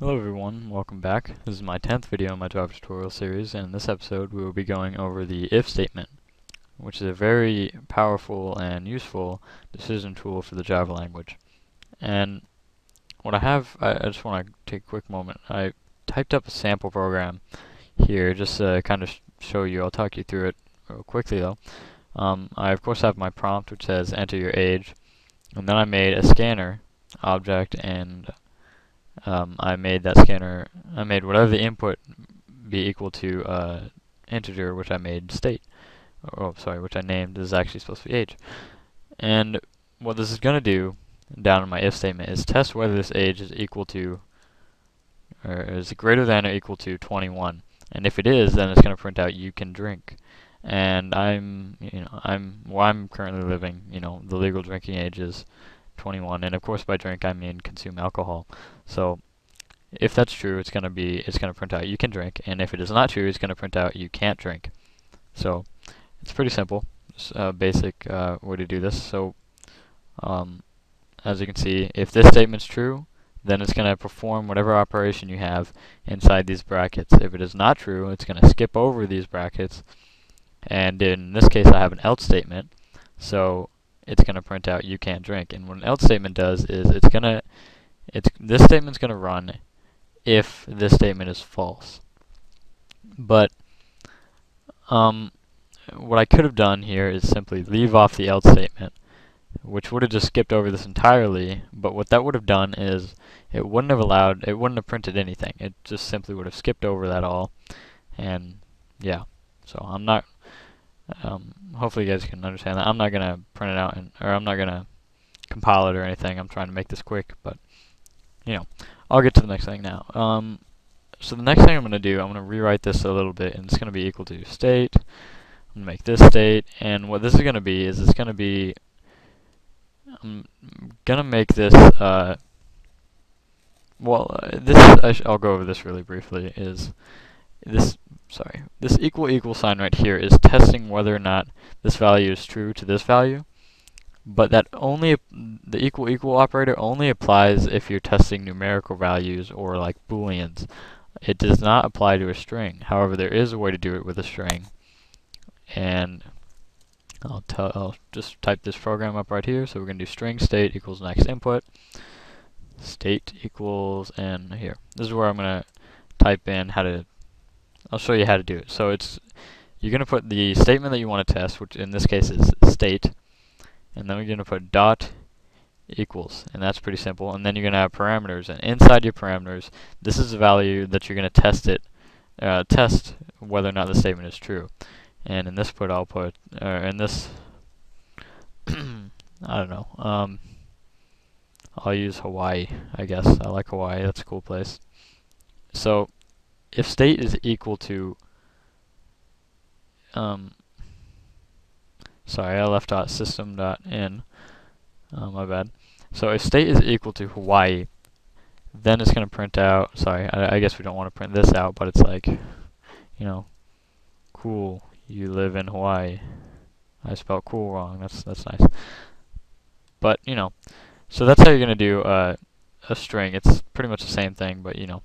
Hello everyone, welcome back. This is my 10th video in my Java tutorial series, and in this episode we will be going over the if statement, which is a very powerful and useful decision tool for the Java language. And what I have, I, I just want to take a quick moment. I typed up a sample program here just to kind of sh show you. I'll talk you through it real quickly though. Um, I of course have my prompt which says enter your age, and then I made a scanner object and um, I made that scanner, I made whatever the input be equal to uh, integer, which I made state. Oh, sorry, which I named is actually supposed to be age. And what this is going to do down in my if statement is test whether this age is equal to, or is greater than or equal to 21. And if it is, then it's going to print out you can drink. And I'm, you know, I'm, where I'm currently living, you know, the legal drinking age is 21, and of course by drink I mean consume alcohol. So if that's true, it's going to be it's going to print out you can drink, and if it is not true, it's going to print out you can't drink. So it's pretty simple, it's a basic uh, way to do this. So um, as you can see, if this statement's true, then it's going to perform whatever operation you have inside these brackets. If it is not true, it's going to skip over these brackets. And in this case, I have an else statement. So it's going to print out you can't drink. And what an else statement does is it's going to, it's this statement's going to run if this statement is false. But um, what I could have done here is simply leave off the else statement, which would have just skipped over this entirely. But what that would have done is it wouldn't have allowed, it wouldn't have printed anything. It just simply would have skipped over that all. And yeah, so I'm not um, hopefully you guys can understand that. I'm not going to print it out, and, or I'm not going to compile it or anything. I'm trying to make this quick, but, you know, I'll get to the next thing now. Um, so the next thing I'm going to do, I'm going to rewrite this a little bit, and it's going to be equal to state. I'm to make this state, and what this is going to be is it's going to be, I'm going to make this, uh, well, uh, this, I will go over this really briefly, is this sorry, this equal equal sign right here is testing whether or not this value is true to this value. But that only, the equal equal operator only applies if you're testing numerical values or like booleans. It does not apply to a string. However, there is a way to do it with a string. And I'll, I'll just type this program up right here. So we're going to do string state equals next input. State equals, and here. This is where I'm going to type in how to I'll show you how to do it. So it's you're going to put the statement that you want to test, which in this case is state, and then we're going to put dot equals, and that's pretty simple. And then you're going to have parameters, and inside your parameters, this is the value that you're going to test it, uh, test whether or not the statement is true. And in this put, I'll put, uh, in this, I don't know, um, I'll use Hawaii, I guess. I like Hawaii, that's a cool place. So if state is equal to um, sorry, I left out system dot in. Oh, my bad. So if state is equal to Hawaii, then it's going to print out. Sorry, I, I guess we don't want to print this out, but it's like, you know, cool. You live in Hawaii. I spelled cool wrong. That's that's nice. But you know, so that's how you're going to do uh, a string. It's pretty much the same thing, but you know,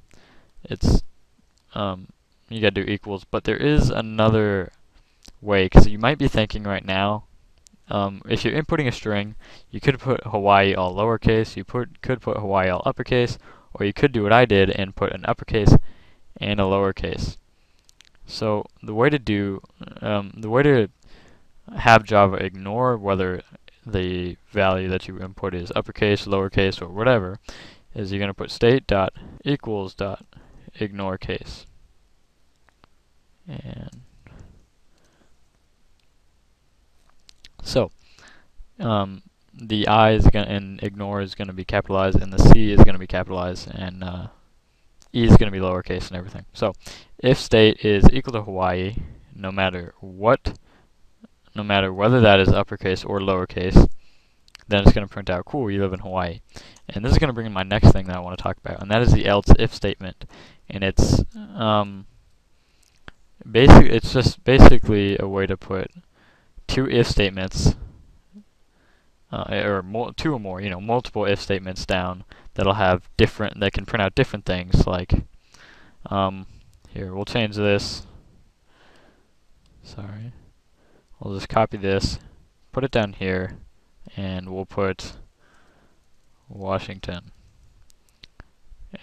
it's um, you gotta do equals. But there is another way, because you might be thinking right now, um, if you're inputting a string, you could put Hawaii all lowercase, you put could put Hawaii all uppercase, or you could do what I did and put an uppercase and a lowercase. So the way to do, um, the way to have Java ignore whether the value that you input is uppercase, lowercase, or whatever, is you're going to put state dot equals dot ignore case. And so um, the I is going and ignore is going to be capitalized, and the C is going to be capitalized, and uh, E is going to be lowercase and everything. So if state is equal to Hawaii, no matter what, no matter whether that is uppercase or lowercase, then it's going to print out, cool, you live in Hawaii. And this is going to bring in my next thing that I want to talk about, and that is the else if statement and it's um, basic. It's just basically a way to put two if statements uh, or two or more, you know, multiple if statements down that'll have different, that can print out different things like, um, here, we'll change this, sorry, we'll just copy this, put it down here, and we'll put Washington.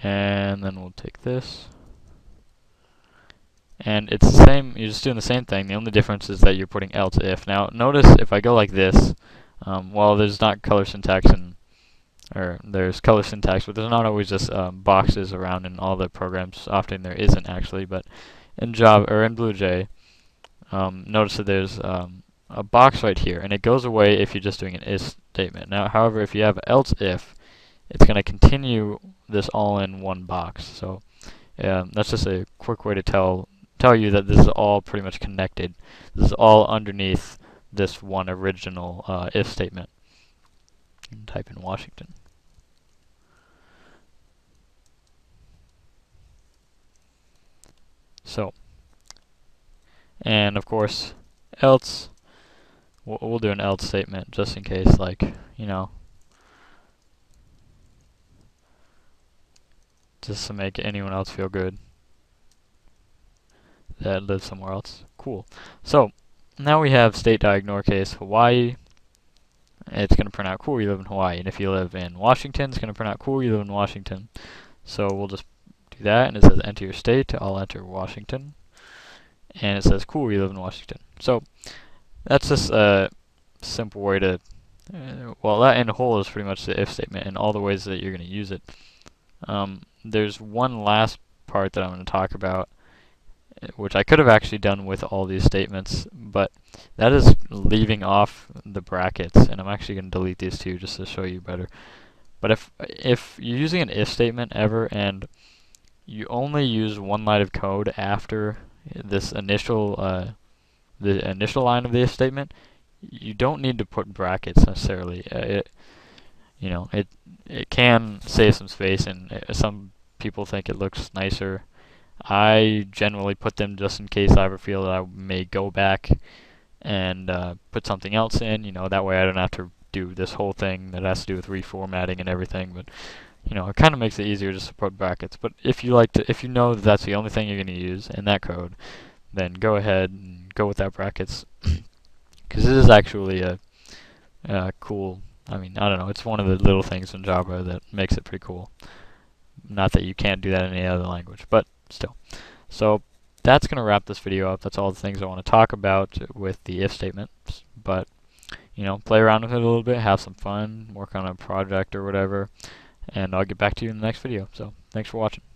And then we'll take this, and it's the same, you're just doing the same thing, the only difference is that you're putting else if. Now, notice if I go like this, um, well, there's not color syntax and or there's color syntax, but there's not always just um, boxes around in all the programs. Often there isn't actually, but in Java or in BlueJ, um, notice that there's um, a box right here, and it goes away if you're just doing an if statement. Now, however, if you have else if, it's going to continue this all in one box. So um, that's just a quick way to tell tell you that this is all pretty much connected. This is all underneath this one original uh, if statement. And type in Washington. So, and of course, else, we'll, we'll do an else statement just in case, like, you know, just to make anyone else feel good that lives somewhere else. Cool. So, now we have state dot ignore case Hawaii. It's going to print out cool, you live in Hawaii. And if you live in Washington, it's going to print out cool, you live in Washington. So we'll just do that, and it says enter your state. I'll enter Washington. And it says cool, you live in Washington. So that's just a simple way to, uh, well, that in a whole is pretty much the if statement and all the ways that you're going to use it. Um, there's one last part that I'm going to talk about which I could have actually done with all these statements, but that is leaving off the brackets, and I'm actually going to delete these two just to show you better. But if if you're using an if statement ever and you only use one line of code after this initial uh, the initial line of the if statement, you don't need to put brackets necessarily. Uh, it you know it it can save some space, and uh, some people think it looks nicer I generally put them just in case I ever feel that I may go back and uh, put something else in. You know, that way I don't have to do this whole thing that has to do with reformatting and everything. But you know, it kind of makes it easier just to put brackets. But if you like to, if you know that that's the only thing you're going to use in that code, then go ahead and go without brackets, because this is actually a, a cool. I mean, I don't know. It's one of the little things in Java that makes it pretty cool. Not that you can't do that in any other language, but still. So that's going to wrap this video up. That's all the things I want to talk about with the if statements. But, you know, play around with it a little bit, have some fun, work on a project or whatever, and I'll get back to you in the next video. So, thanks for watching.